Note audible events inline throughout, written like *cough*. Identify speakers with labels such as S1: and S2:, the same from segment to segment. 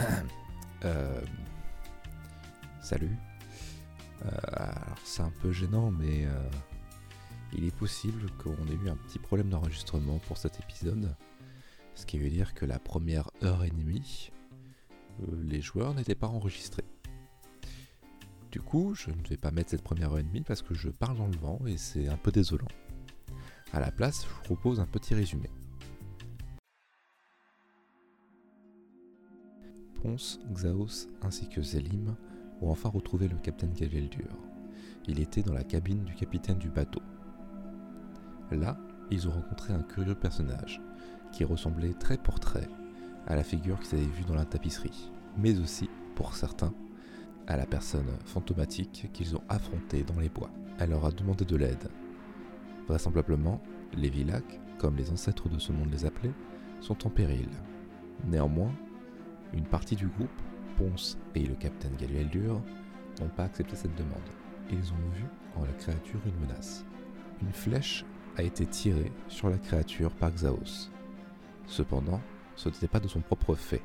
S1: *coughs* Euh, Salut. Euh, alors c'est un peu gênant, mais euh, il est possible qu'on ait eu un petit problème d'enregistrement pour cet épisode. Ce qui veut dire que la première heure et demie, les joueurs n'étaient pas enregistrés. Du coup, je ne vais pas mettre cette première heure et demie parce que je parle dans le vent et c'est un peu désolant. À la place, je vous propose un petit résumé. Xaos ainsi que Zélim ont enfin retrouvé le capitaine Gaveldur. Il était dans la cabine du capitaine du bateau. Là, ils ont rencontré un curieux personnage qui ressemblait trait pour trait à la figure qu'ils avaient vue dans la tapisserie, mais aussi, pour certains, à la personne fantomatique qu'ils ont affrontée dans les bois. Elle leur a demandé de l'aide. Vraisemblablement, les Villacs, comme les ancêtres de ce monde les appelaient, sont en péril. Néanmoins, une partie du groupe, Ponce et le capitaine Galueldur, n'ont pas accepté cette demande. Ils ont vu en la créature une menace. Une flèche a été tirée sur la créature par Xaos. Cependant, ce n'était pas de son propre fait.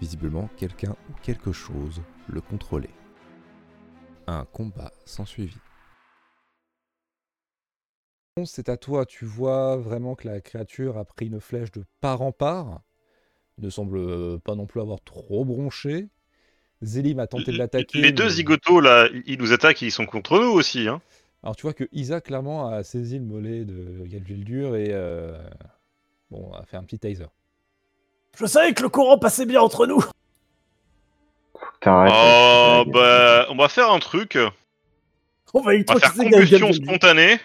S1: Visiblement, quelqu'un ou quelque chose le contrôlait. Un combat s'ensuivit.
S2: C'est à toi. Tu vois vraiment que la créature a pris une flèche de part en part. Ne semble euh, pas non plus avoir trop bronché. Zélim a tenté de l'attaquer.
S3: Les deux
S2: mais-
S3: zigotos, là, ils nous attaquent, ils sont contre nous aussi. Hein.
S2: Alors tu vois que Isa clairement a saisi le mollet de Galvildur et euh, bon, a fait un petit taser.
S4: Je savais que le courant passait bien entre nous.
S3: Oh, bah, on va faire un truc.
S4: On va
S3: On va faire combustion spontanée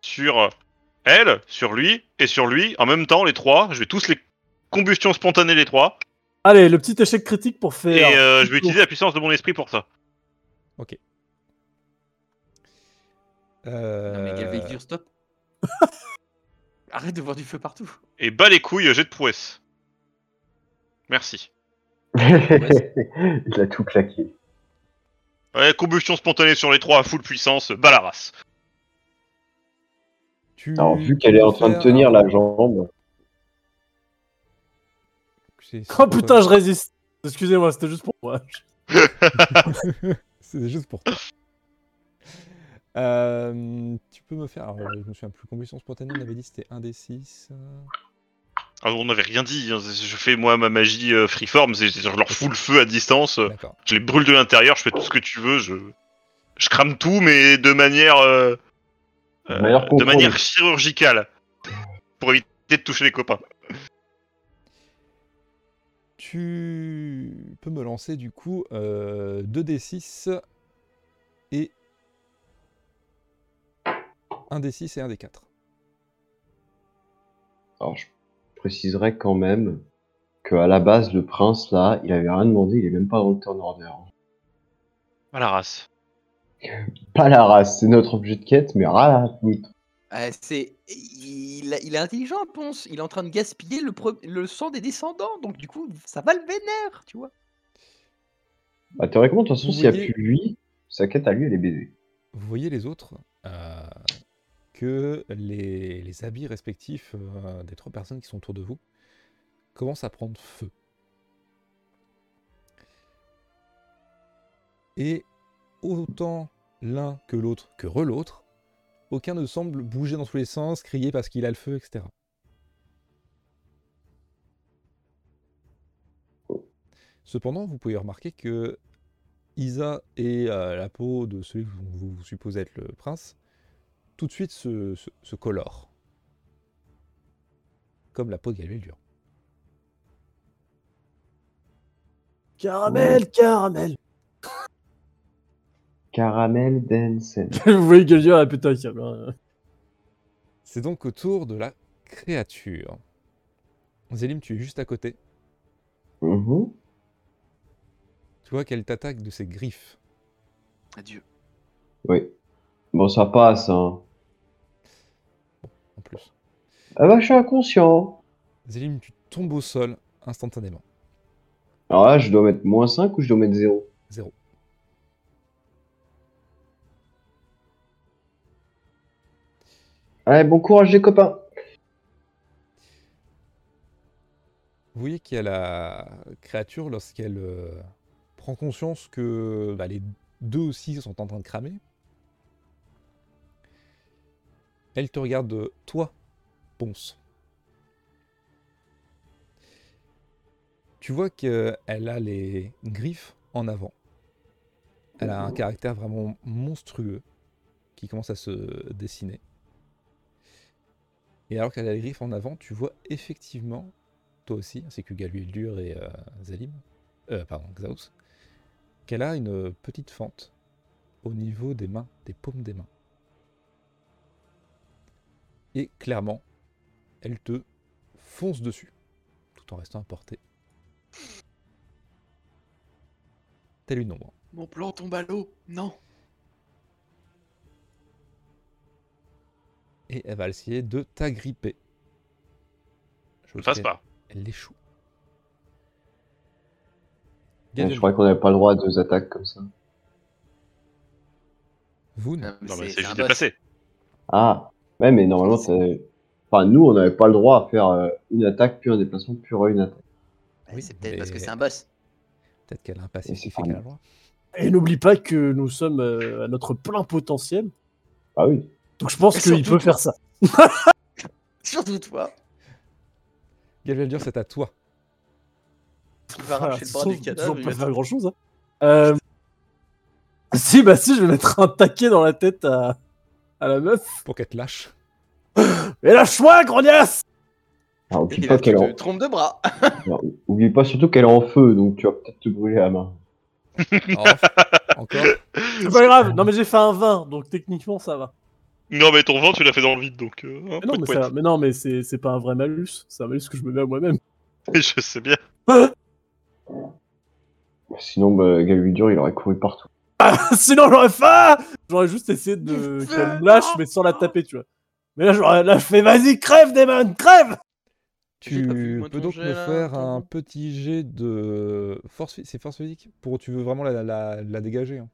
S3: sur elle, sur lui et sur lui. En même temps, les trois. Je vais tous les combustion spontanée, les trois.
S4: Allez, le petit échec critique pour faire.
S3: Et euh, je vais utiliser la puissance de mon esprit pour ça.
S2: Euh,
S5: Non mais Galveldur, stop. *laughs* Arrête de voir du feu partout.
S3: Et bas les couilles, jet de prouesse. Merci. *laughs*
S6: Il a tout claqué.
S3: Ouais, combustion spontanée sur les trois à full puissance, bas la race.
S2: tu
S6: Alors, vu qu'elle est en train de tenir la jambe,
S4: Oh putain, je résiste. Excusez-moi, c'était juste pour moi. *laughs*
S2: C'est juste pour toi. Euh, tu peux me faire. Alors, je me souviens plus. Combustion spontanée, on avait dit c'était 1 des 6.
S3: Alors, on n'avait rien dit. hein. Je fais moi ma magie euh, freeform, je leur fous le feu à distance. euh,
S2: D'accord.
S3: Je les brûle de l'intérieur, je fais tout ce que tu veux, je, je crame tout, mais de manière, euh,
S6: De
S3: euh,
S6: manière
S3: chirurgicale, pour éviter de toucher les copains.
S2: Tu peux me lancer du coup euh, 2d6 et 1d6 et 1d4.
S6: alors je préciserai quand même que à la base, le prince là, il avait rien demandé, il est même pas dans le turn order.
S3: À la race.
S6: Pas la race, c'est notre objet de quête, mais rien.
S5: Euh, c'est il, il est intelligent Ponce. Il est en train de gaspiller le, pre- le sang des descendants. Donc du coup, ça va le vénère, tu vois.
S6: Bah, théoriquement, de toute façon, s'il n'y a plus lui, sa quête à lui, elle est baisée.
S2: Vous voyez les autres euh, que les, les habits respectifs euh, des trois personnes qui sont autour de vous commencent à prendre feu. Et autant l'un que l'autre que re l'autre, aucun ne semble bouger dans tous les sens, crier parce qu'il a le feu, etc. Cependant, vous pouvez remarquer que Isa et euh, la peau de celui que vous, supposez être le prince, tout de suite se, se, se colore. Comme la peau de Galveldur.
S4: Caramel, caramel.
S6: Caramel Densen. *laughs*
S4: Vous voyez que je putain, euh.
S2: C'est donc au tour de la créature. Zélim, tu es juste à côté.
S6: Mm-hmm.
S2: Tu vois qu'elle t'attaque de ses griffes?
S5: Adieu.
S6: Oui. Bon, ça passe, hein.
S2: En plus.
S6: Ah bah, je suis inconscient.
S2: Zélim, tu tombes au sol instantanément.
S6: Alors là, je dois mettre moins 5 ou je dois mettre 0
S2: 0.
S6: Ouais, bon courage les copains.
S2: Vous voyez qu'il y a la créature lorsqu'elle euh, prend conscience que bah, les deux aussi sont en train de cramer. Elle te regarde, toi, Ponce. Tu vois qu'elle a les griffes en avant. Elle a un caractère vraiment monstrueux qui commence à se dessiner. Et alors qu'elle a les griffes en avant, tu vois effectivement, toi aussi, ainsi que Galueldur et euh, Zalim, euh, pardon, Xaos, qu'elle a une petite fente au niveau des mains, des paumes des mains. Et clairement, elle te fonce dessus, tout en restant à portée. Telle une ombre.
S5: Mon plan tombe à l'eau. Non.
S2: Et elle va essayer de t'agripper.
S3: Je ne fasse pas.
S2: Elle l'échoue.
S6: Je croyais qu'on n'avait pas le droit à deux attaques comme ça.
S2: vous, non.
S5: Non, mais c'est-
S3: juste déplacé.
S6: Ah, ouais, mais normalement, enfin, nous, on n'avait pas le droit à faire euh, une attaque, puis un déplacement, puis une attaque.
S5: Bah,
S2: Oui,
S5: c'est peut-être parce que c'est un boss.
S2: Peut-être qu'elle a un passif
S6: Et
S2: qui
S6: c'est
S2: fait
S6: pas
S2: qu'elle a le droit.
S4: Et n'oublie pas que nous sommes euh, à notre plein potentiel.
S6: Ah oui.
S4: Donc je pense qu'il peut
S5: toi.
S4: faire ça. *laughs*
S5: Surtout toi.
S2: Galveldur, c'est à toi.
S5: Il va arracher le bras du cadavre. il va-
S4: faire grand chose. Euh... Si, bah si, je vais mettre un taquet dans la tête à, à la meuf.
S2: Pour qu'elle te lâche. *gasps*
S4: Mais lâche-moi, grognasse
S6: Alors, oublie pas qu'elle en...
S5: trompe de bras. *laughs*
S6: alors, oublie pas surtout qu'elle est en feu, donc tu vas peut-être te brûler la main. *laughs*
S2: Oh, encore.
S4: C'est pas grave. Non, mais j'ai fait un 20, donc techniquement ça va.
S3: Non, mais ton vent, tu l'as fait dans le vide, donc. euh, hein,
S4: Mais non, mais,
S3: pouet.
S4: ça- mais non, mais c'est c'est pas un vrai malus. C'est un malus que je me mets à moi-même. *laughs*
S3: Je sais bien.
S6: Sinon, bah, Galvidur, il aurait couru partout. *laughs*
S4: Sinon, j'aurais faim J'aurais juste essayé de qu'elle me lâche, mais sans la taper, tu vois. Mais là, j'aurais là, je fais vas-y, crève, Damon, crève
S2: Tu peux donc me faire un petit jet de force C'est force physique? Pour tu veux vraiment la, la, la dégager. hein.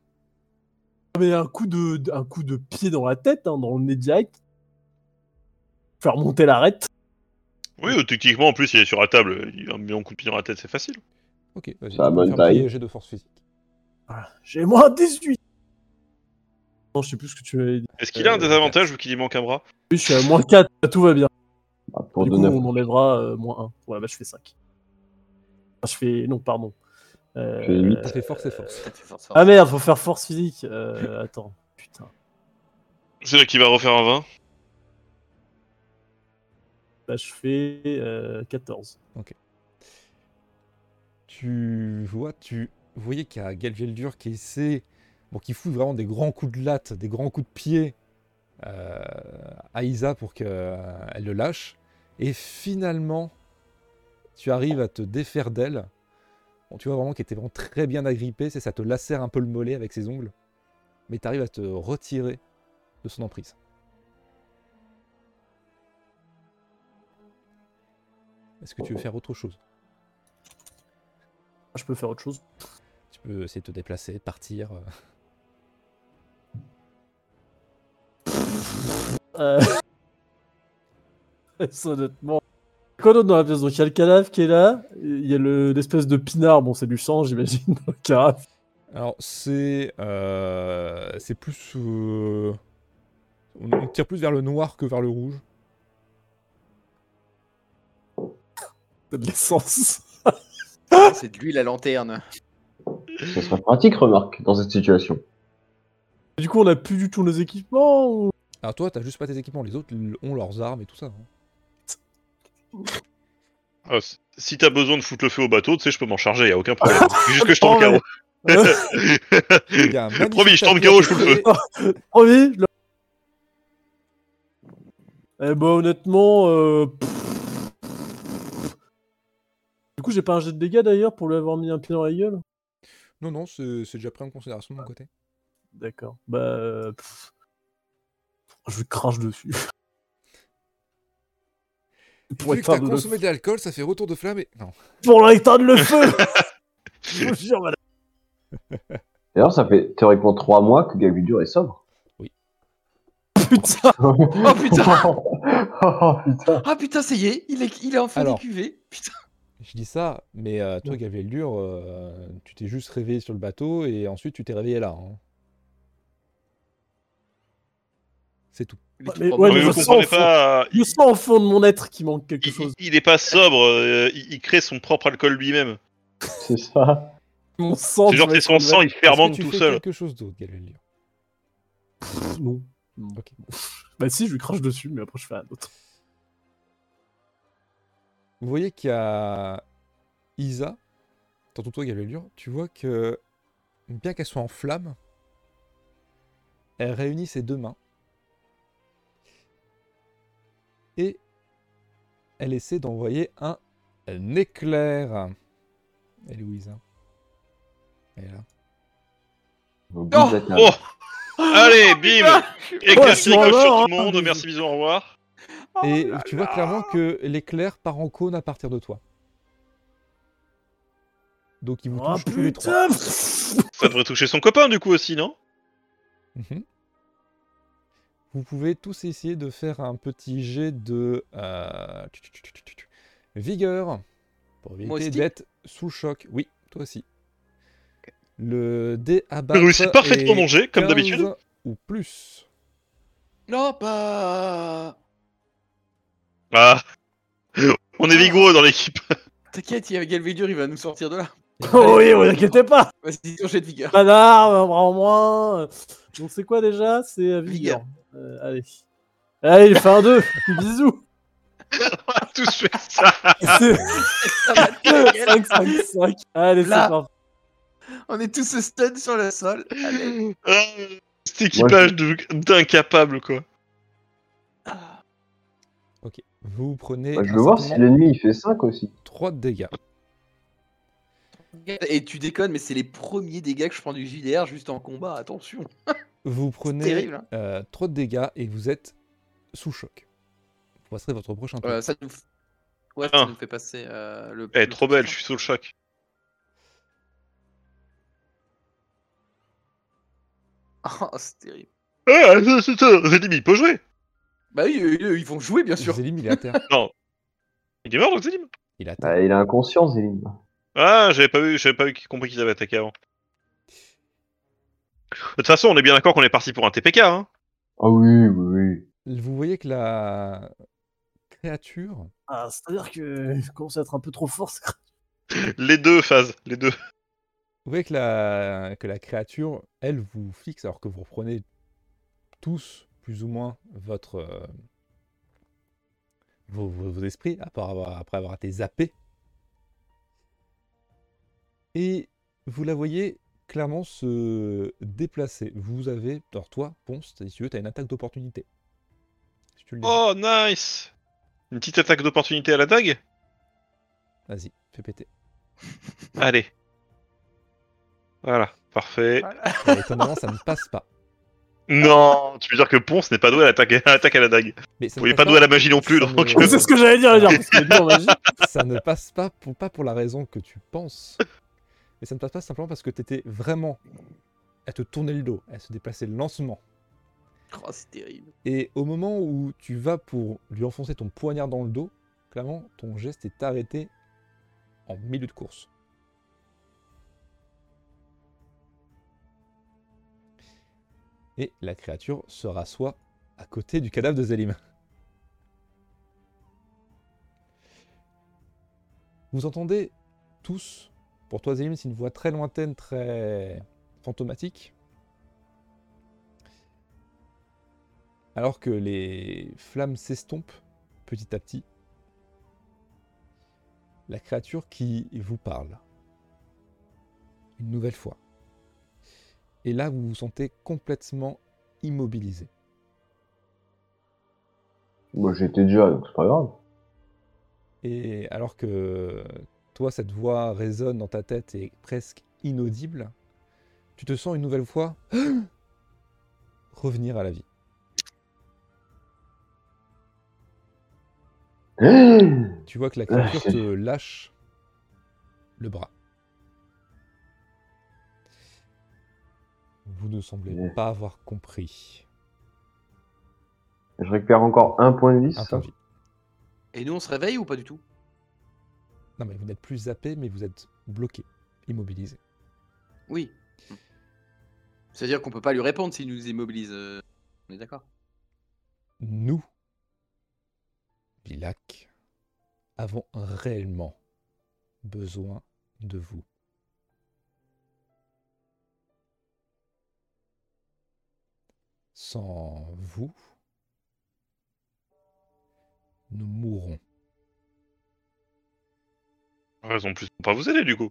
S4: Mais un coup de, un coup de pied dans la tête, hein, dans le nez direct. Faire monter l'arête.
S3: Oui, techniquement, en plus, il est sur la table. Il a mis un coup de pied dans la tête, c'est facile.
S2: Ok, vas-y.
S6: Ça bonne taille.
S2: jet de force physique.
S4: Voilà. J'ai moins 18 Non, je sais plus ce que tu m'avais dit.
S3: Est-ce qu'il a un
S2: Euh,
S3: désavantage ou qu'il lui manque un bras?
S4: Oui, je suis à moins 4, tout va bien.
S6: Bah, pour
S4: du coup, on enlèvera euh, moins 1. Ouais, bah je fais 5. je fais... Non, pardon. Euh.
S2: T'as fait force et force.
S5: Ça te fait force,
S4: Ah merde, faut faire force physique. Euh, attends, putain.
S3: C'est là qu'il va refaire un 20.
S4: Bah, je fais euh, 14.
S2: Tu vois, tu vous voyez qu'il y a Galveldur qui essaie, bon, qui fout vraiment des grands coups de latte, des grands coups de pied euh, à Isa pour qu'elle le lâche. Et finalement, tu arrives à te défaire d'elle. Bon, tu vois vraiment qu'elle était vraiment très bien agrippée, c'est ça te lacère un peu le mollet avec ses ongles. Mais tu arrives à te retirer de son emprise. Est-ce que tu veux faire autre chose?
S4: Je peux faire autre chose.
S2: Tu peux essayer de te déplacer, partir. euh.
S4: Euh... *laughs* Honnêtement. Quoi d'autre dans la pièce? Donc il y a le cadavre qui est là, il y a le- l'espèce de pinard, bon c'est du sang j'imagine dans le.
S2: Alors c'est euh, c'est plus euh, on on tire plus vers le noir que vers le rouge.
S4: C'est de l'essence.
S5: C'est de l'huile à lanterne.
S6: Ça serait pratique, remarque, dans cette situation.
S4: Du coup on a plus du tout nos équipements ou...
S2: Alors toi t'as juste pas tes équipements, les autres ont leurs armes et tout ça. hein.
S3: Ah, si t'as besoin de foutre le feu au bateau, tu sais, je peux m'en charger, y a aucun problème. *laughs* Juste que je tombe *laughs* KO. Promis, je tombe KO, je fous le feu. *laughs*
S4: Promis je le- Eh bah honnêtement... euh. Du coup j'ai pas un jet de dégâts d'ailleurs pour lui avoir mis un pied dans la gueule
S2: Non non c'est déjà pris en considération de mon côté.
S4: D'accord. Bah... pff. Je lui crache dessus. Pour
S2: Vu que t'as
S4: le
S2: consommé de l'alcool, ça fait retour de flamme et... Non.
S4: pour éteindre le feu *laughs* Je vous jure, madame.
S6: D'ailleurs, ça fait théoriquement trois mois que Galvidur est sobre.
S4: Putain *laughs*
S5: Oh putain *laughs*
S6: oh putain
S5: Ah putain, ça y est, il est, il est enfin
S2: Alors.
S5: décuvé. Putain.
S2: Je dis ça, mais euh, toi,
S4: Ouais.
S2: Gaveldur, euh, tu t'es juste réveillé sur le bateau et ensuite tu t'es réveillé là. hein. C'est tout.
S5: Il est tout
S4: mais- ouais, mais
S3: vous
S4: je
S3: comprenez
S4: sens-
S3: pas.
S4: Je sens au fond de mon être qu'il manque quelque
S3: Il,
S4: chose.
S3: il- il est pas sobre, euh, il, il crée son propre alcool lui-même.
S6: C'est ça.
S4: Mon sang.
S3: C'est genre c'est son sang, il
S2: Est-ce que
S3: fermente
S2: tu
S3: tout
S2: fais
S3: seul.
S2: quelque chose d'autre,
S4: relève. Non. Non.
S2: Ok.
S4: Bah si, je lui crache dessus, mais après je fais un autre.
S2: Vous voyez qu'il y a Isa, tantôt toi Gaveldur, tu vois que bien qu'elle soit en flamme, elle réunit ses deux mains et elle essaie d'envoyer un, un éclair. Elle est là.
S6: Table.
S3: Oh Allez, bim Et casse
S4: je suis
S3: sur tout le
S4: hein.
S3: monde, merci, bisous, au revoir.
S2: Et tu vois clairement que l'éclair part en cône à partir de toi. Donc il vous
S4: Oh
S2: touche tous les trois.
S3: Ça devrait toucher son copain du coup aussi, non?
S2: Mhm. Vous pouvez tous essayer de faire un petit jet de euh, vigueur pour éviter d'être sous le choc. Oui, toi aussi. Le dé à battre
S3: J'ai réussi parfaitement mon jet, comme
S2: 15
S3: d'habitude.
S2: Ou plus.
S5: Non, pas.
S3: Ah *laughs* On est vigoureux dans l'équipe. *laughs*
S5: T'inquiète, il y a Galvédur, il va nous sortir de là. *laughs*
S4: Oh oui, vous inquiétez pas
S5: Vas-y, ton jet de vigueur.
S4: Pas d'armes, un bras en moins. Donc c'est quoi déjà? C'est euh, vigueur. Euh, allez. Allez, un 2. *laughs* Bisous.
S3: On a tous fait ça.
S4: C'est
S5: Ça va te gueule.
S4: 5, 5, 5. Allez, c'est parti.
S5: On est tous stun sur le sol. Allez.
S3: Ah, Cet équipage d'incapables, quoi.
S5: Ah.
S2: Ok. Vous prenez
S6: Bah, je veux voir si l'ennemi il fait 5 aussi.
S2: 3 de dégâts.
S5: Et tu déconnes, mais c'est les premiers dégâts que je prends du JDR juste en combat. Attention. *laughs*
S2: Vous prenez
S5: terrible, hein.
S2: 3 de dégâts et vous êtes sous choc. Vous passerez votre prochain tour.
S5: Euh, ça nous... Ouais,
S3: Ah.
S5: ça nous fait passer euh, le.
S3: Elle est
S5: le
S3: trop belle, je suis sous le choc. *laughs*
S5: Oh, c'est terrible.
S3: Ah, c'est- c'est ça, Zedimi, il peut jouer.
S5: Bah oui, eux, ils vont jouer, bien sûr.
S2: Zélim, il est à terre.
S3: Il est mort, donc Zedim.
S2: Il est à terre.
S6: Bah, il a inconscience, Zélim.
S3: Ah, j'avais pas vu, j'avais pas vu compris qu'ils avaient attaqué avant. De toute façon, on est bien d'accord qu'on est parti pour un TPK, hein.
S6: Ah oui, oui, oui.
S2: Vous voyez que la créature
S4: Ah, C'est-à-dire que je commence à être un peu trop fort.
S3: Les deux phases, les deux.
S2: Vous voyez que la, que la créature, elle, vous fixe alors que vous reprenez tous, plus ou moins, votre, euh, vos, vos- vos esprits après avoir, après avoir été zappé. Et vous la voyez clairement se déplacer. Vous avez, alors toi, Ponce, si tu veux, tu as une attaque d'opportunité. Si tu le désires.
S3: Oh, nice Une petite attaque d'opportunité à la dague?
S2: Vas-y, fais péter. *laughs*
S3: Allez. Voilà, parfait. *laughs*
S2: Et étonnamment, ça ne passe pas.
S3: Non, tu veux dire que Ponce n'est pas doué à l'attaque à, la dague.
S2: Mais ça
S3: Vous
S2: ne
S3: n'êtes
S2: passe
S3: pas doué à la magie non plus,
S2: Ça
S3: donc...
S2: ne-
S4: C'est ce que j'allais dire, dire parce que magie.
S2: ça ne passe pas pour, pas pour la raison que tu penses, mais ça ne passe pas simplement parce que tu étais vraiment à te tourner le dos, à se déplacer lentement.
S5: Oh, c'est terrible.
S2: Et au moment où tu vas pour lui enfoncer ton poignard dans le dos, clairement, ton geste est arrêté en milieu de course. Et la créature se rassoit à côté du cadavre de Zélim. Vous entendez tous, pour toi Zélim, c'est une voix très lointaine, très fantomatique. Alors que les flammes s'estompent petit à petit, la créature qui vous parle, une nouvelle fois. Et là, vous vous sentez complètement immobilisé.
S6: Moi j'étais déjà, donc c'est pas grave.
S2: Et alors que toi, cette voix résonne dans ta tête et est presque inaudible, tu te sens une nouvelle fois *gasps* revenir à la vie. *gasps* Tu vois que la créature
S6: Ah,
S2: te lâche le bras. Vous ne semblez
S6: Ouais.
S2: pas avoir compris.
S6: Je récupère encore un point de vie.
S2: Un point de vie.
S5: Et nous, on se réveille ou pas du tout?
S2: Non, mais vous n'êtes plus zappé, mais vous êtes bloqué, immobilisé.
S5: Oui. C'est-à-dire qu'on peut pas lui répondre s'il nous immobilise. euh, On est d'accord?
S2: Nous, Vilac, avons réellement besoin de vous. Sans vous, nous mourrons.
S3: Raison de plus pour pas vous aider du coup.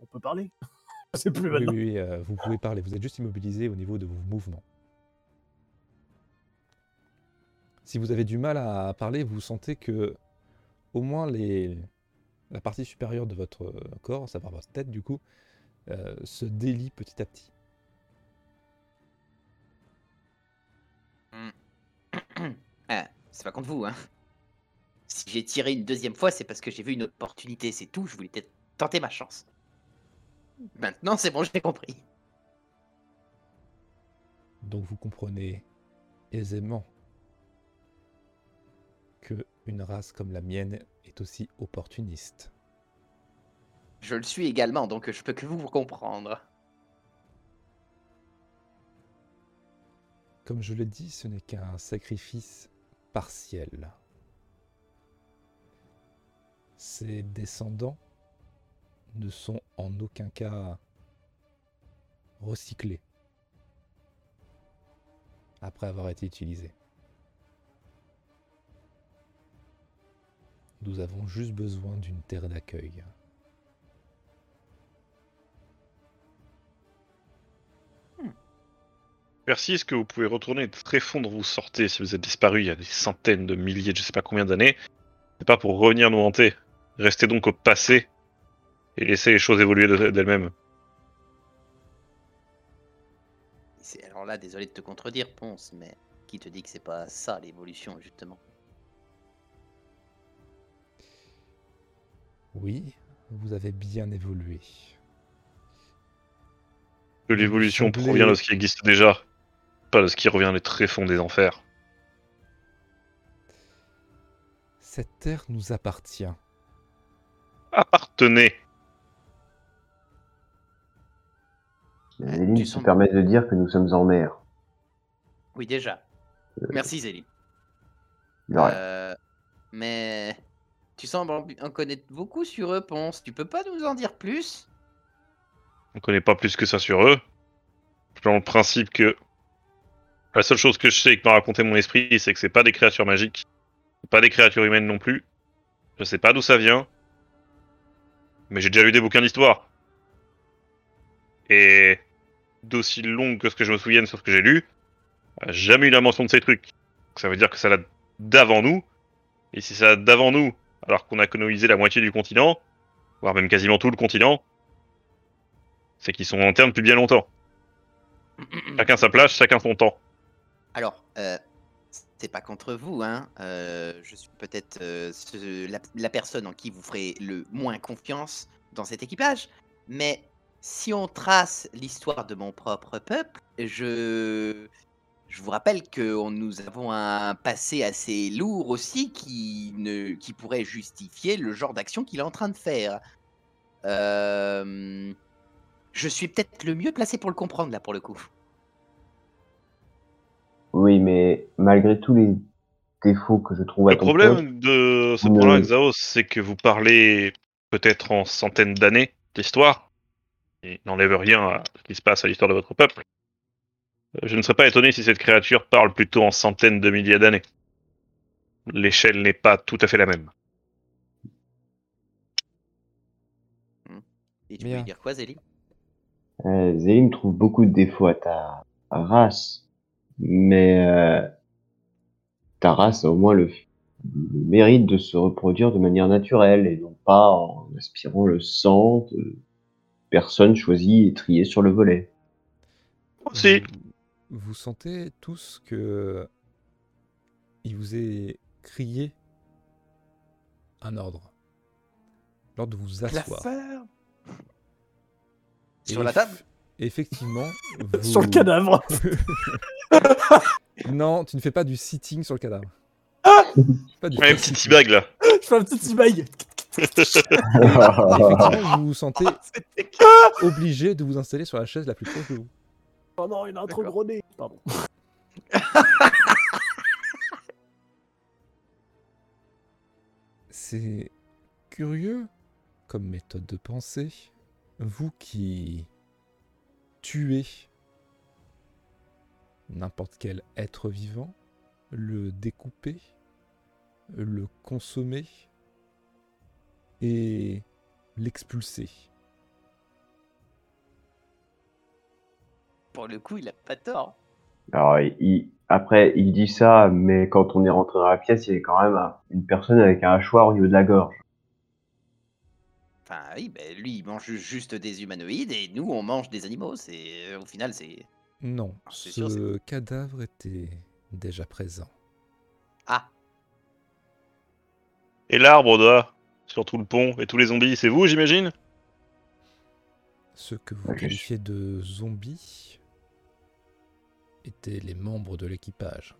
S4: On peut parler. *laughs* C'est plus
S2: Oui,
S4: maintenant.
S2: oui, oui, euh, vous pouvez parler, vous êtes juste immobilisé au niveau de vos mouvements. Si vous avez du mal à parler, vous sentez que au moins les, la partie supérieure de votre corps, à savoir votre tête du coup, euh, se délie petit à petit.
S5: C'est pas contre vous, hein. Si j'ai tiré une deuxième fois, c'est parce que j'ai vu une opportunité, c'est tout. Je voulais peut-être tenter ma chance. Maintenant, c'est bon, j'ai compris.
S2: Donc vous comprenez aisément que une race comme la mienne est aussi opportuniste.
S5: Je le suis également, donc je peux que vous comprendre.
S2: Comme je le dis, ce n'est qu'un sacrifice partiel. Ses descendants ne sont en aucun cas recyclés après avoir été utilisés. Nous avons juste besoin d'une terre d'accueil.
S3: Merci, est-ce que vous pouvez retourner de très fond dont vous sortez si vous êtes disparu il y a des centaines de milliers, de je sais pas combien d'années? C'est pas pour revenir nous hanter. Restez donc au passé et laissez les choses évoluer de- d'elles-mêmes.
S5: C'est- Alors là, désolé de te contredire, Ponce, mais qui te dit que c'est pas ça l'évolution, justement?
S2: Oui, vous avez bien évolué.
S3: Que l'évolution
S2: semblez-
S3: provient de ce qui existe déjà, ce qui revient des tréfonds des enfers.
S2: Cette terre nous appartient.
S3: Appartenez
S6: Zéline
S5: tu
S6: se
S5: sens-
S6: permet de dire que nous sommes en mer.
S5: Oui, déjà. Merci, Zélie.
S6: De rien.
S5: Euh, mais tu sembles en, en connaître beaucoup sur eux, Ponce. Tu peux pas nous en dire plus?
S3: On connaît pas plus que ça sur eux. Dans le principe que la seule chose que je sais et que m'a raconté mon esprit, c'est que c'est pas des créatures magiques, pas des créatures humaines non plus. Je sais pas d'où ça vient, mais j'ai déjà lu des bouquins d'histoire. Et d'aussi long que ce que je me souvienne sur ce que j'ai lu, euh, jamais eu la mention de ces trucs. Ça veut dire que ça date d'avant nous. Et si ça date d'avant nous, alors qu'on a colonisé la moitié du continent, voire même quasiment tout le continent, c'est qu'ils sont en terme depuis bien longtemps. Chacun sa place, chacun son temps.
S5: Alors, euh, c'est pas contre vous, hein. euh, je suis peut-être euh, la, personne en qui vous ferez le moins confiance dans cet équipage, mais si on trace l'histoire de mon propre peuple, je, je vous rappelle que nous avons un passé assez lourd aussi qui, ne, qui pourrait justifier le genre d'action qu'il est en train de faire. Euh, je suis peut-être le mieux placé pour le comprendre là pour le coup.
S6: Mais malgré tous les défauts que je trouve à
S3: Le
S6: ton peuple,
S3: problème de ce problème, Xaos, c'est que vous parlez peut-être en centaines d'années d'histoire, et n'enlève rien à ce qui se passe à l'histoire de votre peuple. Euh, Je ne serais pas étonné si cette créature parle plutôt en centaines de milliers d'années. L'échelle n'est pas tout à fait la même.
S5: Et tu
S2: Bien.
S5: veux dire quoi, Zélie
S6: euh, Zéline trouve beaucoup de défauts à ta race, mais euh, ta race a au moins le, le mérite de se reproduire de manière naturelle et non pas en aspirant le sang de personnes choisies et triées sur le volet.
S3: Aussi.
S2: Vous, vous sentez tous que il vous est crié un ordre. L'ordre de vous asseoir.
S5: Sur la table
S2: eff- Effectivement. *laughs*
S4: Sur le cadavre. *laughs*
S2: Non, tu ne fais pas du sitting sur le cadavre. *laughs* Pas du
S3: Ouais,
S2: tout.
S3: petit teabag là.
S4: Je fais un petit teabag.
S2: Effectivement, vous vous sentez obligé de vous installer sur la chaise la plus proche de vous.
S4: Oh non, il a un trop
S5: D'accord.
S4: gros nez. Pardon.
S2: C'est curieux comme méthode de pensée. Vous qui tuez n'importe quel être vivant, le découpez, le consommez et l'expulsez.
S5: Pour le coup, il a pas tort.
S6: Alors, il- après, il dit ça, mais quand on est rentré dans la pièce, il y avait quand même un- une personne avec un hachoir au niveau de la gorge.
S5: Enfin, oui, ben, lui, il mange juste des humanoïdes et nous, on mange des animaux. C'est Au final, c'est.
S2: Non,
S5: Ah, c'est
S2: ce
S5: sûr,
S2: cadavre était déjà présent.
S5: Ah,
S3: Et l'arbre là, sur tout le pont et tous les zombies, c'est vous, j'imagine?
S2: Ceux que vous qualifiez de zombies étaient les membres de l'équipage.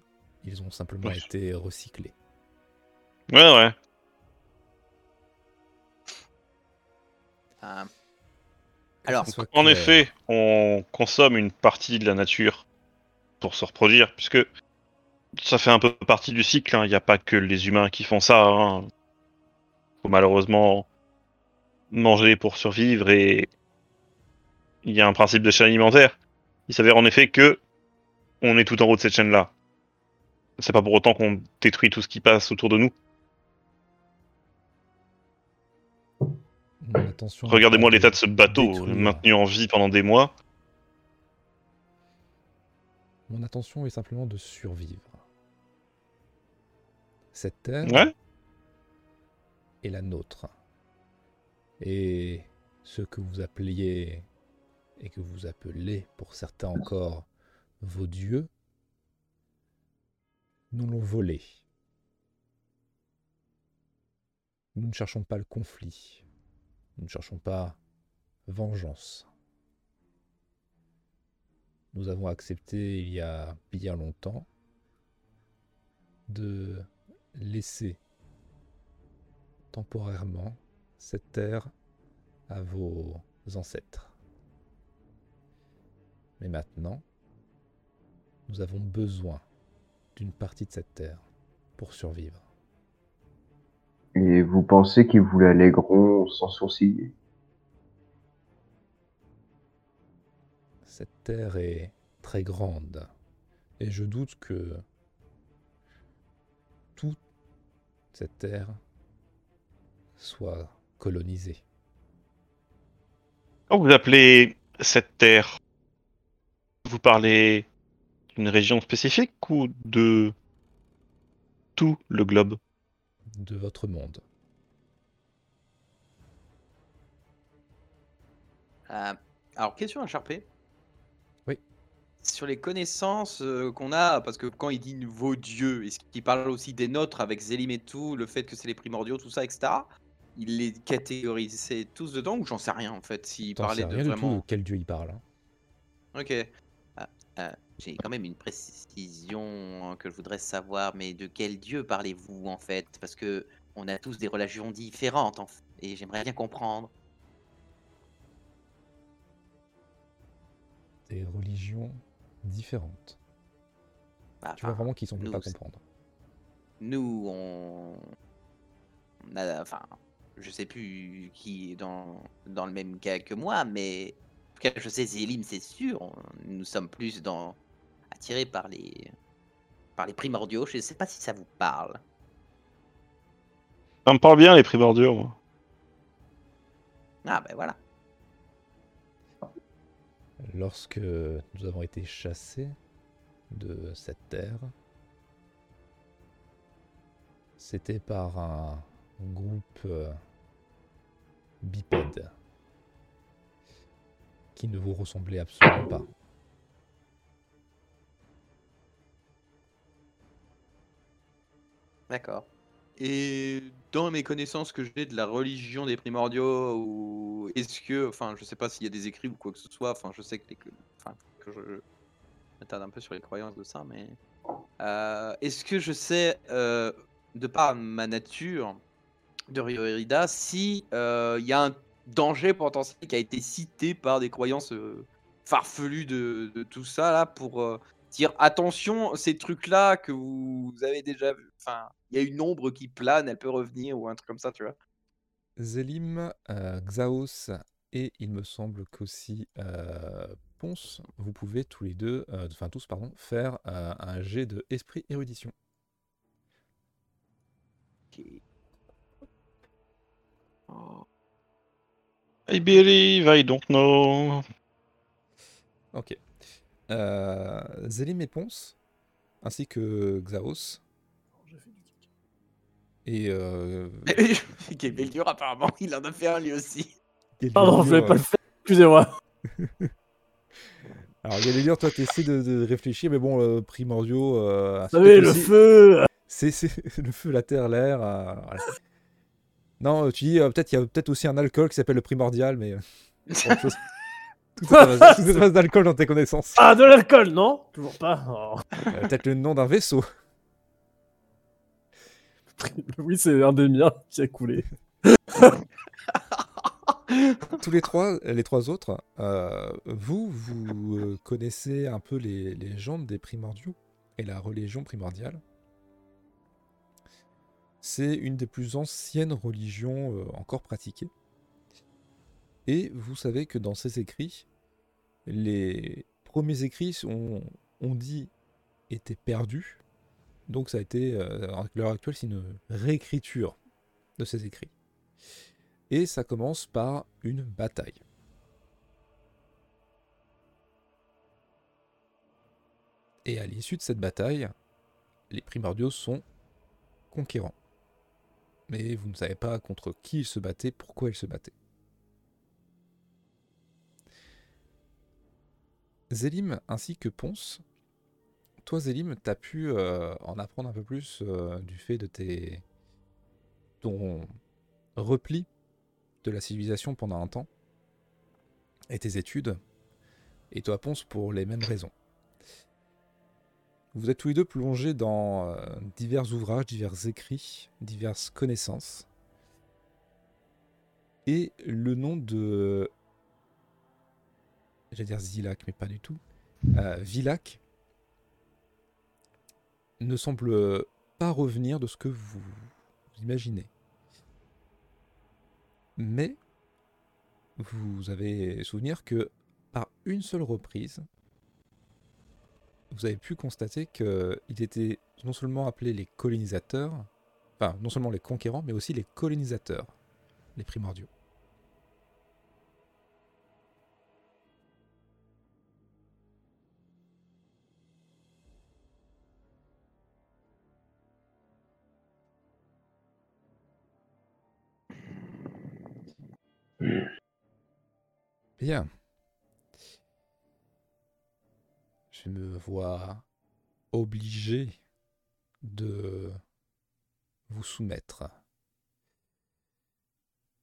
S2: Ils ont simplement été recyclés.
S3: Ouais, ouais.
S5: Alors,
S2: soit
S3: En effet, on consomme une partie de la nature pour se reproduire, puisque ça fait un peu partie du cycle. hein. Il n'y a pas que les humains qui font ça. hein. Faut malheureusement manger pour survivre et il y a un principe de chaîne alimentaire. Il s'avère en effet que on est tout en haut de cette chaîne-là. C'est pas pour autant qu'on détruit tout ce qui passe autour de nous. Regardez-moi l'état de ce bateau,
S2: détruire.
S3: maintenu en vie pendant des mois.
S2: Mon intention est simplement de survivre. Cette terre
S3: Ouais.
S2: est la nôtre. Et ce que vous appeliez et que vous appelez pour certains encore vos dieux, nous l'ont volé. Nous ne cherchons pas le conflit. Nous ne cherchons pas vengeance. Nous avons accepté il y a bien longtemps de laisser temporairement cette terre à vos ancêtres. Mais maintenant, nous avons besoin d'une partie de cette terre pour survivre.
S6: Et vous pensez qu'ils vous la lègueront sans sourciller?
S2: Cette terre est très grande et je doute que toute cette terre soit colonisée.
S3: Quand vous appelez cette terre, vous parlez d'une région spécifique ou de tout le globe?
S2: De votre monde.
S5: Euh, alors, question à Charpé.
S2: Oui.
S5: Sur les connaissances euh, qu'on a, parce que quand il dit vos dieux, est-ce qu'il parle aussi des nôtres avec Zélim et tout, le fait que c'est les primordiaux, tout ça, etc. Il les catégorisait tous dedans ou j'en sais rien en fait, s'il parlait de
S2: rien du tout
S5: vraiment.
S2: de quel dieu il parle. hein.
S5: Ok. Ah, ah, J'ai quand même une précision hein, que je voudrais savoir, mais de quel dieu parlez-vous en fait? Parce que on a tous des religions différentes en fait, et j'aimerais bien comprendre.
S2: Des religions différentes.
S5: Bah,
S2: Tu vois
S5: enfin,
S2: vraiment qu'ils sont
S5: nous,
S2: pas comprendre.
S5: nous, on... on a, enfin, je sais plus qui est dans, dans le même cas que moi, mais en tout cas, je sais Zélim, c'est sûr. on- Nous sommes plus dans attirés par les par les primordiaux. Je sais pas si ça vous parle.
S3: Ça me parle bien les primordiaux. moi.
S5: Ah ben voilà.
S2: Lorsque nous avons été chassés de cette terre, c'était par un groupe euh, bipède qui ne vous ressemblait absolument pas.
S5: D'accord. Et dans mes connaissances que j'ai de la religion des primordiaux, ou est-ce que, enfin, je sais pas s'il y a des écrits ou quoi que ce soit, enfin, je sais que, les, enfin, que je m'attarde un peu sur les croyances de ça, mais
S7: Euh, Est-ce que je sais, euh, de par ma nature de Ryorida, si euh, il y a un danger potentiel qui a été cité par des croyances farfelues de, tout ça là pour dire attention, ces trucs-là que vous avez déjà vu. Enfin, il y a une ombre qui plane, elle peut revenir ou un truc comme ça, tu vois.
S2: Zélim, euh, Xaos et il me semble qu'aussi euh, Ponce, vous pouvez tous les deux, euh, enfin tous pardon, faire euh, un jet de esprit érudition.
S7: Ok. Oh.
S3: I believe, I don't know.
S2: Ok. Euh, Zélim et Ponce, ainsi que Xaos. Et euh, *laughs*
S7: apparemment, il en a fait un lui aussi.
S4: Pardon, je voulais pas
S2: euh,
S4: le faire. Excusez-moi. *laughs*
S2: Alors Galilure, toi t'essaies de, de réfléchir, mais bon, euh, primordiaux. euh,
S4: Vous
S2: c'est
S4: savez, le
S2: aussi-
S4: feu.
S2: C'est c'est *laughs* le feu, la terre, l'air. euh, voilà. Non, euh, tu dis euh, peut-être il y a peut-être aussi un alcool qui s'appelle le primordial, mais euh, chose. Tout à base- tout à base d'alcool dans tes connaissances.
S4: Ah, de l'alcool, non? Toujours pas. Oh.
S2: Euh, peut-être le nom d'un vaisseau. *laughs*
S4: Oui, c'est un des miens qui a coulé. *laughs*
S2: Tous les trois, les trois autres, euh, vous, vous euh, connaissez un peu les légendes des primordiaux et la religion primordiale. C'est une des plus anciennes religions encore pratiquées. Et vous savez que dans ces écrits, les premiers écrits ont, on dit étaient perdus. Donc ça a été, euh, à l'heure actuelle, c'est une réécriture de ces écrits. Et ça commence par une bataille. Et à l'issue de cette bataille, les primordiaux sont conquérants. Mais vous ne savez pas contre qui ils se battaient, pourquoi ils se battaient. Zélim ainsi que Ponce, toi Zélim, t'as pu euh, en apprendre un peu plus euh, du fait de tes ton repli de la civilisation pendant un temps et tes études, et toi Ponce pour les mêmes raisons. Vous êtes tous les deux plongés dans euh, divers ouvrages, divers écrits, diverses connaissances. Et le nom de... J'allais dire Zilak, mais pas du tout. Euh, Vilac ne semble pas revenir de ce que vous, vous imaginez. Mais vous avez souvenir que par une seule reprise, vous avez pu constater qu'il était non seulement appelé les colonisateurs, enfin non seulement les conquérants, mais aussi les colonisateurs, les primordiaux. Bien. Je me vois obligé de vous soumettre.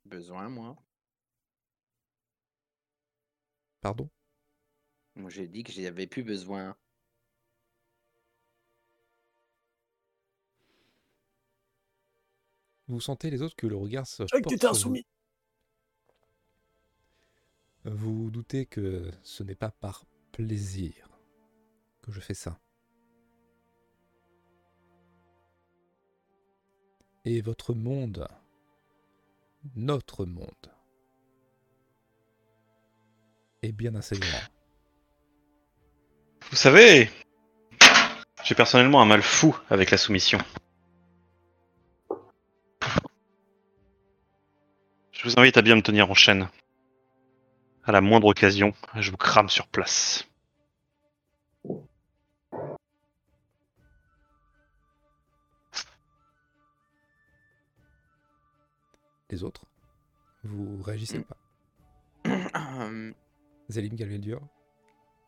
S7: Besoin, moi.
S2: Pardon?
S7: Moi, j'ai dit que j'avais plus besoin.
S2: Vous sentez les autres que le regard se
S4: Je que
S2: vous. doutez que ce n'est pas par plaisir que je fais ça. Et votre monde, notre monde, est bien assez grand.
S3: Vous savez, j'ai personnellement un mal fou avec la soumission. Je vous invite à bien me tenir en chaîne. À la moindre occasion, je vous crame sur place.
S2: Les autres, vous réagissez
S7: Mm.
S2: pas. *coughs* Zélim Galveldur,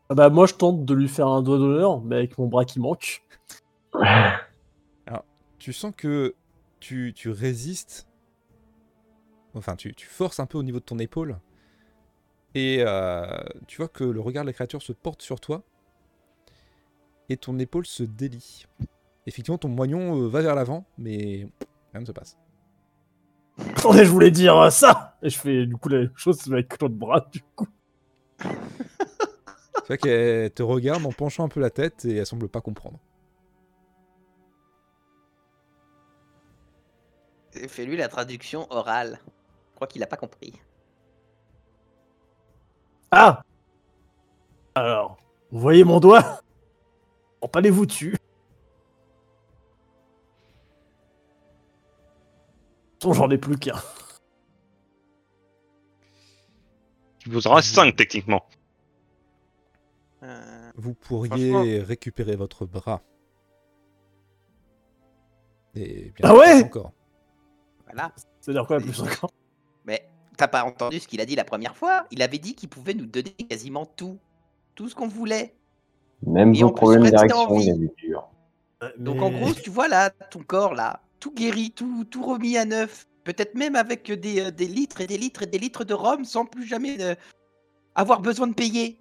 S4: Ah bah, moi, je tente de lui faire un doigt d'honneur, mais avec mon bras qui manque. *laughs*
S2: tu sens que tu, tu résistes, enfin tu, tu forces un peu au niveau de ton épaule, et euh, tu vois que le regard de la créature se porte sur toi, et ton épaule se délie. Effectivement, ton moignon euh, va vers l'avant, mais rien ne se passe.
S4: Attendez, je voulais dire euh, ça Et je fais du coup la même chose avec l'autre bras, du coup.
S2: C'est vrai qu'elle te regarde en penchant un peu la tête et elle semble pas comprendre.
S5: Fais-lui la traduction orale. Je crois qu'il a pas compris.
S4: Ah Alors, vous voyez mon doigt? Empalez-vous dessus. J'en ai plus qu'un.
S3: Il vous en reste 5 techniquement.
S5: Euh,
S2: Vous pourriez récupérer votre bras. Et bien
S4: Ah ouais?
S2: plus encore.
S5: voilà.
S4: C'est-à-dire quoi, plus encore?
S5: T'as pas entendu ce qu'il a dit la première fois? Il avait dit qu'il pouvait nous donner quasiment tout. Tout ce qu'on voulait.
S6: Même
S5: Et
S6: vos problèmes d'érection, il avait dur.
S5: Donc en gros, tu vois là, ton corps là, tout guéri, tout, tout remis à neuf. Peut-être même avec des, euh, des litres et des litres et des litres de rhum sans plus jamais euh, avoir besoin de payer.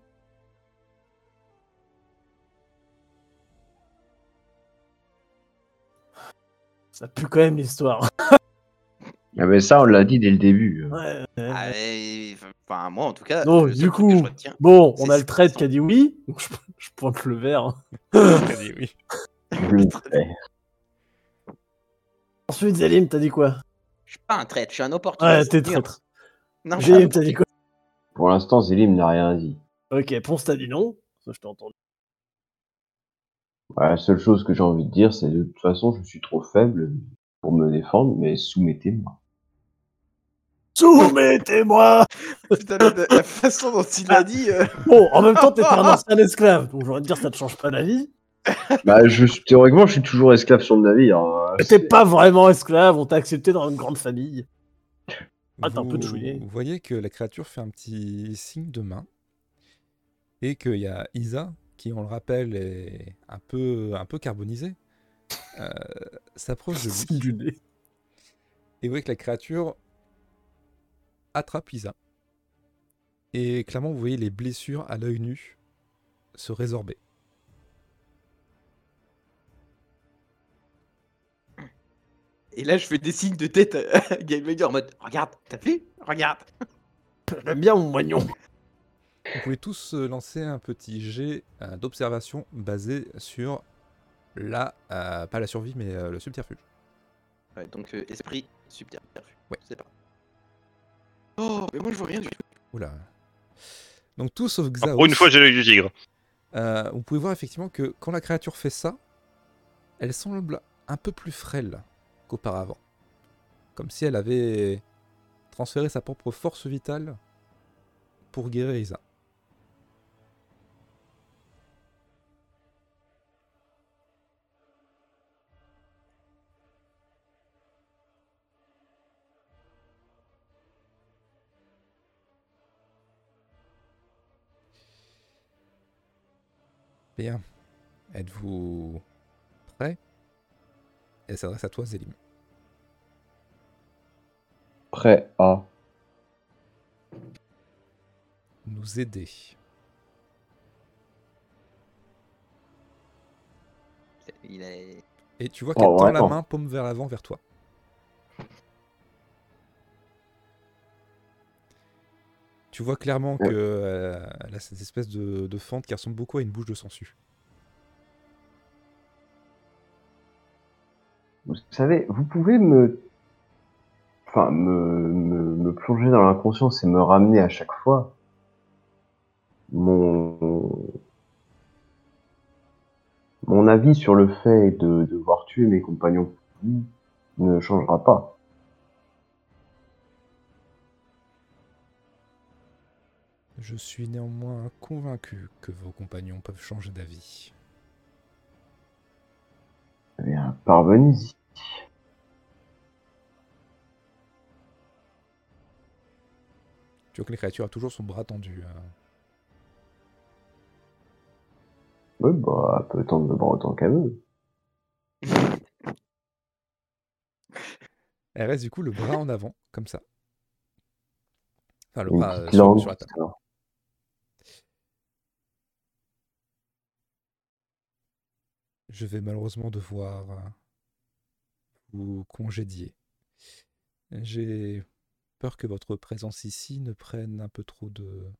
S4: Ça pue quand même l'histoire. *laughs*
S6: Ah mais ça, on l'a dit dès le début.
S4: Ouais, ouais.
S5: Ah, et- Enfin, moi en tout cas.
S4: Non,
S5: le
S4: du coup,
S5: retiens-
S4: Bon, on a le trade qui a dit oui, donc je, je pointe le verre.
S2: Elle dit oui.
S6: Le.
S4: Ensuite, Zalim, t'as dit quoi?
S5: Je suis pas un traître, je suis un opportuniste.
S4: Ouais, t'es traître.
S5: Non, je suis un
S4: Zalim, t'as dit quoi?
S6: Pour l'instant, Zélim n'a rien dit.
S4: Ok, Ponce, t'as dit non. Ça, je t'ai entendu.
S6: Voilà, la seule chose que j'ai envie de dire, c'est de toute façon, je suis trop faible pour me défendre, mais soumettez-moi.
S4: Soumettez-moi
S7: Putain, la, la façon dont il l'a dit. euh,
S4: Bon, en même temps, t'es pas un ancien esclave, donc j'aurais de dire ça te change pas la vie.
S6: Bah, je, théoriquement, je suis toujours esclave sur le navire. hein.
S4: Mais t'es pas vraiment esclave, on t'a accepté dans une grande famille. Ah, t'as un peu de
S2: vous,
S4: chouillé.
S2: vous voyez que la créature fait un petit signe de main et qu'il y a Isa qui, on le rappelle, est un peu, un peu carbonisée, euh, s'approche de *laughs* lui.
S4: Signe du nez.
S2: Et vous voyez que la créature attrape Isa. Et clairement, vous voyez les blessures à l'œil nu se résorber.
S7: Et là, je fais des signes de tête à Game Maker en mode Regarde, t'as vu? Regarde.
S4: J'aime bien mon moignon.
S2: Vous pouvez tous lancer un petit jet euh, d'observation basé sur la, euh, pas la survie, mais euh, le subterfuge.
S7: Ouais, donc euh, esprit subterfuge.
S2: Ouais.
S7: C'est pas. Oh, mais moi je vois rien du tout.
S2: Oula. Donc tout sauf Xaos.
S3: pour une fois, j'ai l'œil du tigre.
S2: Euh, vous pouvez voir effectivement que quand la créature fait ça, elle semble un peu plus frêle qu'auparavant. Comme si elle avait transféré sa propre force vitale pour guérir Isa. Bien. Êtes-vous prêt? Elle s'adresse à toi, Zélim.
S6: Prêt à.
S2: Nous aider.
S5: Il est...
S2: Et tu vois
S6: Oh,
S2: qu'elle tend la main, paume vers l'avant, vers toi. Tu vois clairement
S6: Ouais.
S2: que euh, a cette espèce de, de fente qui ressemble beaucoup à une bouche de sangsue.
S6: Vous savez, vous pouvez me. Enfin, me, me, me plonger dans l'inconscience et me ramener à chaque fois. Mon. Mon avis sur le fait de devoir tuer mes compagnons ne changera pas.
S2: Je suis néanmoins convaincu que vos compagnons peuvent changer d'avis.
S6: Eh bien, parvenez-y.
S2: Tu vois que la créature a toujours son bras tendu. hein.
S6: Oui, bah, elle peut tendre le bras autant qu'elle veut.
S2: Elle reste du coup le bras en avant, comme ça. Enfin, le
S6: Une
S2: bras euh, sur, sur la table. Je vais malheureusement devoir euh, vous congédier. J'ai peur que votre présence ici ne prenne un peu trop de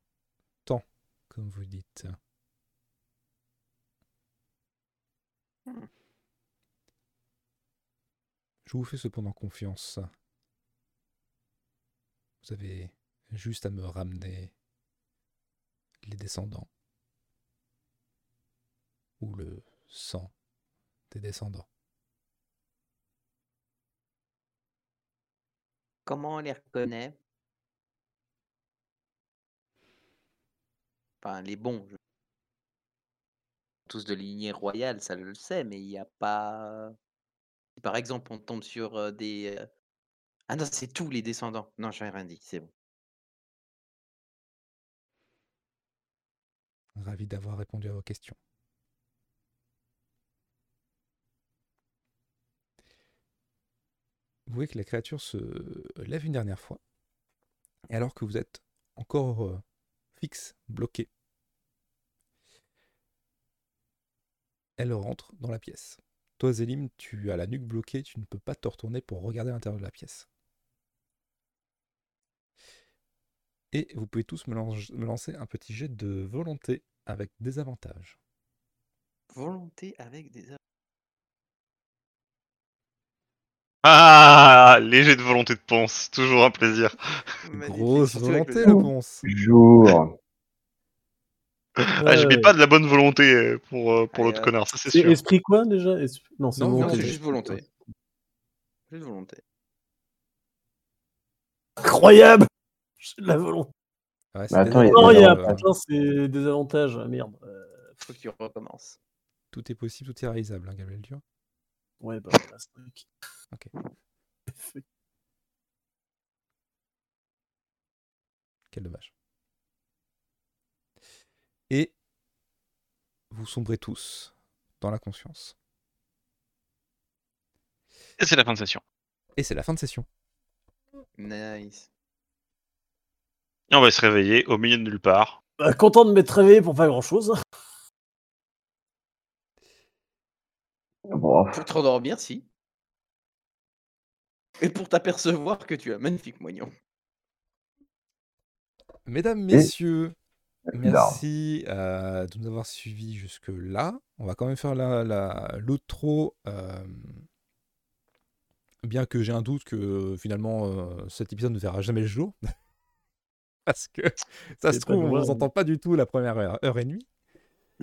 S2: temps, comme vous dites. Je vous fais cependant confiance. Vous avez juste à me ramener les descendants. Ou le sang des descendants.
S5: Comment on les reconnaît? Enfin, les bons. je- Tous de lignée royale, ça je le sais, mais il n'y a pas. Si par exemple, on tombe sur euh, des. euh, Ah non, c'est tous les descendants. Non, j'ai rien dit, c'est bon.
S2: Ravi d'avoir répondu à vos questions. Vous voyez que la créature se lève une dernière fois, et alors que vous êtes encore euh, fixe, bloqué, elle rentre dans la pièce. Toi, Zélim, tu as la nuque bloquée, tu ne peux pas te retourner pour regarder l'intérieur de la pièce. Et vous pouvez tous me, me lancer un petit jet de volonté avec des avantages.
S5: Volonté avec des. *laughs*
S3: Ah, léger de volonté de ponce, toujours un plaisir.
S2: Grosse volonté,
S5: le-
S2: ponce.
S6: Jour.
S3: Ah, je mets pas de la bonne volonté euh, pour, euh, pour l'autre connard, ça c'est sûr.
S4: esprit quoi déjà? Non, c'est volonté.
S5: juste volonté. Juste volonté.
S4: Incroyable *laughs* J'ai de la volonté.
S2: Ouais,
S6: Mais attends,
S2: des
S6: il y a
S4: Non, il y a
S2: avantages, euh,
S4: putain, c'est des avantages. ah, Merde. Euh,
S5: Faut que tu recommences.
S2: tout est possible, tout est réalisable, hein, Gabriel Dur.
S4: Ouais, bah voilà, c'est vrai que-
S2: Ok. *laughs* Quel dommage. Et vous sombrez tous dans la conscience.
S3: Et c'est la fin de session.
S2: Et c'est la fin de session.
S5: Nice.
S3: Et on va se réveiller au milieu de nulle part.
S4: Bah, content de m'être réveillé pour pas grand chose.
S6: Bon,
S5: Pour te rendormir, si. Et pour t'apercevoir que tu as un magnifique moignon.
S2: Mesdames, messieurs, merci euh, de nous avoir suivis jusque-là. On va quand même faire la- la- l'outro. euh, bien que j'ai un doute que finalement euh, cet épisode ne verra jamais le jour. *laughs* Parce que ça se trouve, on ne vous entend pas du tout la première heure, heure et demie.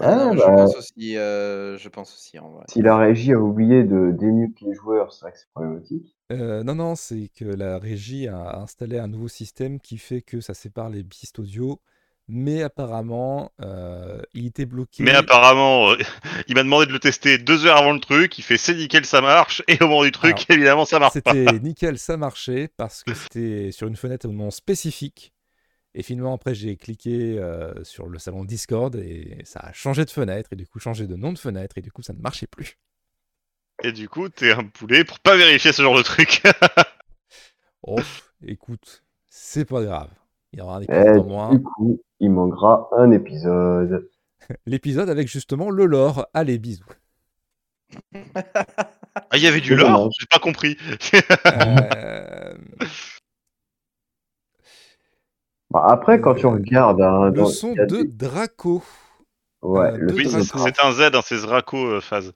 S6: Ah,
S5: non, je
S6: bah.
S5: pense aussi, euh, je pense aussi en vrai.
S6: Si la régie a oublié de dénuque les joueurs, c'est vrai que c'est problématique.
S2: Euh, non, non, c'est que la régie a installé un nouveau système qui fait que ça sépare les pistes audio. Mais apparemment, euh, il était bloqué.
S3: Mais apparemment, euh, *laughs* il m'a demandé de le tester deux heures avant le truc. Il fait c'est nickel, ça marche. Et au moment du truc,
S2: Alors, *laughs*
S3: évidemment, ça marche pas.
S2: C'était nickel, ça marchait parce que c'était sur une fenêtre au nom spécifique. Et finalement, après, j'ai cliqué euh, sur le salon Discord et ça a changé de fenêtre et du coup changé de nom de fenêtre et du coup ça ne marchait plus.
S3: Et du coup, t'es un poulet pour pas vérifier ce genre de truc. *laughs*
S2: Oh, écoute, c'est pas grave. Il y aura un épisode en moins.
S6: du coup, il manquera un épisode. *laughs*
S2: L'épisode avec justement le lore. Allez, bisous.
S3: ah, il y avait du lore. J'ai pas compris. *laughs*
S2: Euh,
S6: Bah, après, quand tu
S2: Euh,
S6: regardes. hein,
S2: le
S6: dans-
S2: son de
S6: des-
S2: Draco.
S6: Ouais,
S2: euh,
S6: le
S3: oui, c'est
S2: Draco.
S3: un Z, hein, c'est Zraco euh, phase.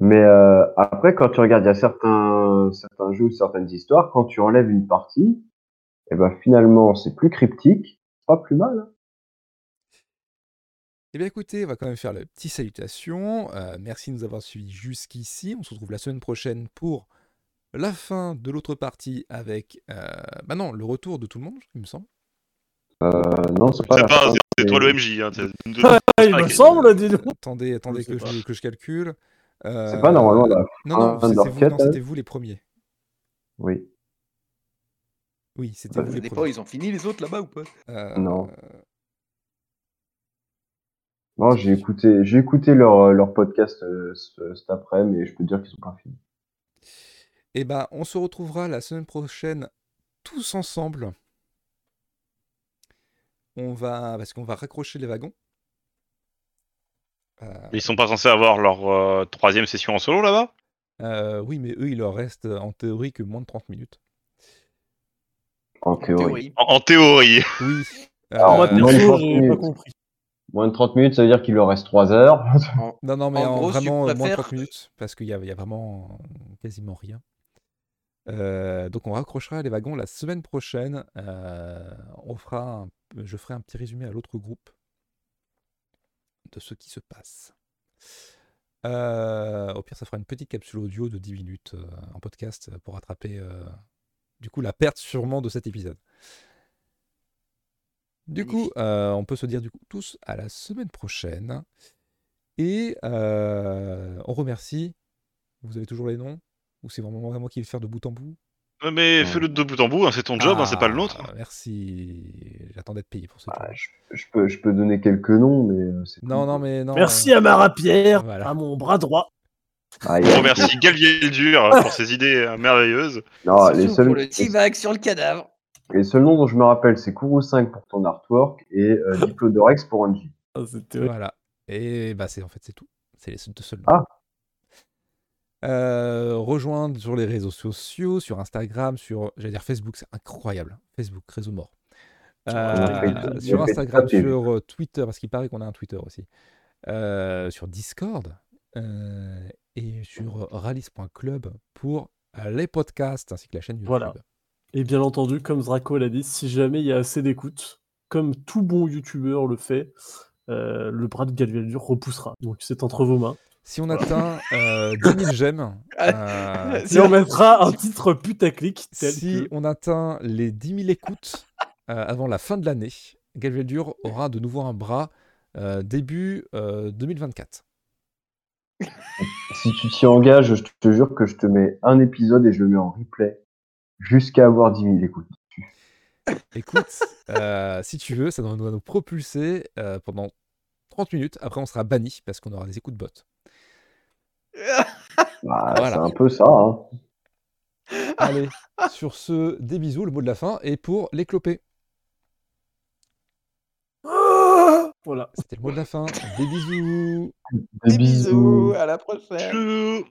S6: Mais euh, après, quand tu regardes, il y a certains, certains jeux, certaines histoires, quand tu enlèves une partie, et ben finalement, c'est plus cryptique, pas plus mal. hein.
S2: Eh bien écoutez, on va quand même faire la petite salutation. Euh, merci de nous avoir suivis jusqu'ici. On se retrouve la semaine prochaine pour la fin de l'autre partie avec... Euh, bah non, le retour de tout le monde, il me semble.
S6: Euh, non, c'est pas
S3: C'est
S6: la
S3: pas,
S6: fin,
S3: c'est- c'est
S6: c'est-
S3: toi le MJ. Hein,
S4: Ah, il me semble, dis donc.
S2: Attendez, attendez que
S4: pas.
S2: je, que je calcule.
S6: C'est
S2: Euh,
S6: pas normalement la
S2: Non, non, c'était vous,
S6: hein.
S2: les premiers.
S6: Oui.
S2: Oui, c'était
S6: Bah,
S2: vous les premiers.
S5: ils ont fini les autres là-bas ou pas?
S2: Euh,
S6: Non. Non, j'ai écouté, j'ai écouté leur, leur podcast euh, ce- cet après, mais je peux te dire qu'ils sont pas finis.
S2: Eh ben, on se retrouvera la semaine prochaine tous ensemble. On va, parce qu'on va raccrocher les wagons. Euh,
S3: Ils sont pas censés avoir leur euh, troisième session en solo là-bas?
S2: Euh, oui, mais eux, il leur reste euh, en théorie que moins de 30 minutes.
S6: En théorie.
S3: en, en théorie.
S2: Oui. *laughs*
S6: Alors,
S4: Moi,
S2: euh,
S6: moins de
S4: perso,
S6: 30
S4: j'ai
S6: minutes.
S4: pas compris.
S6: Moins de 30 minutes, ça veut dire qu'il leur reste 3 heures.
S2: Non, non, mais
S7: En
S2: en,
S7: gros,
S2: vraiment moins de
S7: préfères-
S2: 30 minutes, parce qu'il y y a vraiment quasiment rien. Euh, donc on raccrochera les wagons la semaine prochaine. Euh, on fera un- je ferai un petit résumé à l'autre groupe de ce qui se passe. Euh, au pire, ça fera une petite capsule audio de 10 minutes en podcast pour rattraper du coup la perte sûrement de cet épisode. Du coup, on peut se dire du coup tous à la semaine prochaine. Et on remercie. Vous avez toujours les noms? Ou c'est vraiment vraiment qui veut faire de bout en bout
S3: Ouais, Mais
S6: Ouais.
S3: fais-le de bout en bout, hein, c'est ton job, hein, c'est pas le nôtre.
S2: Ah, Merci. J'attends d'être payé pour ce
S6: Ah, je, je peux, je peux donner quelques noms, mais euh, c'est
S2: Non,
S6: tout.
S2: non, mais non.
S4: Merci à ma rapière,
S2: Voilà.
S4: à mon bras droit.
S6: Ah, il y
S3: On
S6: a-
S3: remercie Galvieldur pour ses idées euh, merveilleuses.
S6: Non, Ah, les
S7: Surtout pour
S6: seuls,
S7: le T-Vac sur le cadavre.
S6: les seuls noms dont je me rappelle, c'est Kourou 5 pour ton artwork et euh, *laughs* Diplodorex pour Angie.
S4: Ah,
S2: Voilà. Et bah c'est en fait c'est tout. C'est les deux seuls. noms.
S6: Ah.
S2: Euh, rejoindre sur les réseaux sociaux, sur Instagram, sur j'allais dire Facebook, c'est incroyable. Facebook, réseau mort. Euh, sur
S6: fait
S2: Instagram, sur euh, Twitter, parce qu'il paraît qu'on a un Twitter aussi. Euh, sur Discord euh, et sur rallis.club pour euh, les podcasts ainsi que la chaîne YouTube.
S4: Voilà. Et bien entendu, comme Zraco l'a dit, si jamais il y a assez d'écoute, comme tout bon youtubeur le fait, euh, le bras de Galvieldur repoussera. Donc c'est entre vos mains.
S2: Si on atteint euh, 10 000 j'aime, euh,
S4: Et on mettra un titre putaclic tel
S2: si
S4: que...
S2: on atteint les 10 000 écoutes euh, avant la fin de l'année, Galveldur aura de nouveau un bras euh, début euh, 2024.
S6: Si tu t'y engages, je te jure que je te mets un épisode et je le mets en replay jusqu'à avoir 10 000 écoutes.
S2: Écoute, euh, si tu veux, ça doit nous propulser euh, pendant 30 minutes. Après, on sera banni parce qu'on aura des écoutes bots.
S6: Bah,
S2: Voilà.
S6: C'est un peu ça. Hein.
S2: Allez, sur ce, des bisous, le mot de la fin. Et pour les clopés,
S4: Voilà.
S2: c'était le mot de la fin. Des bisous.
S6: Des, bisous.
S7: à la prochaine.
S3: Tchou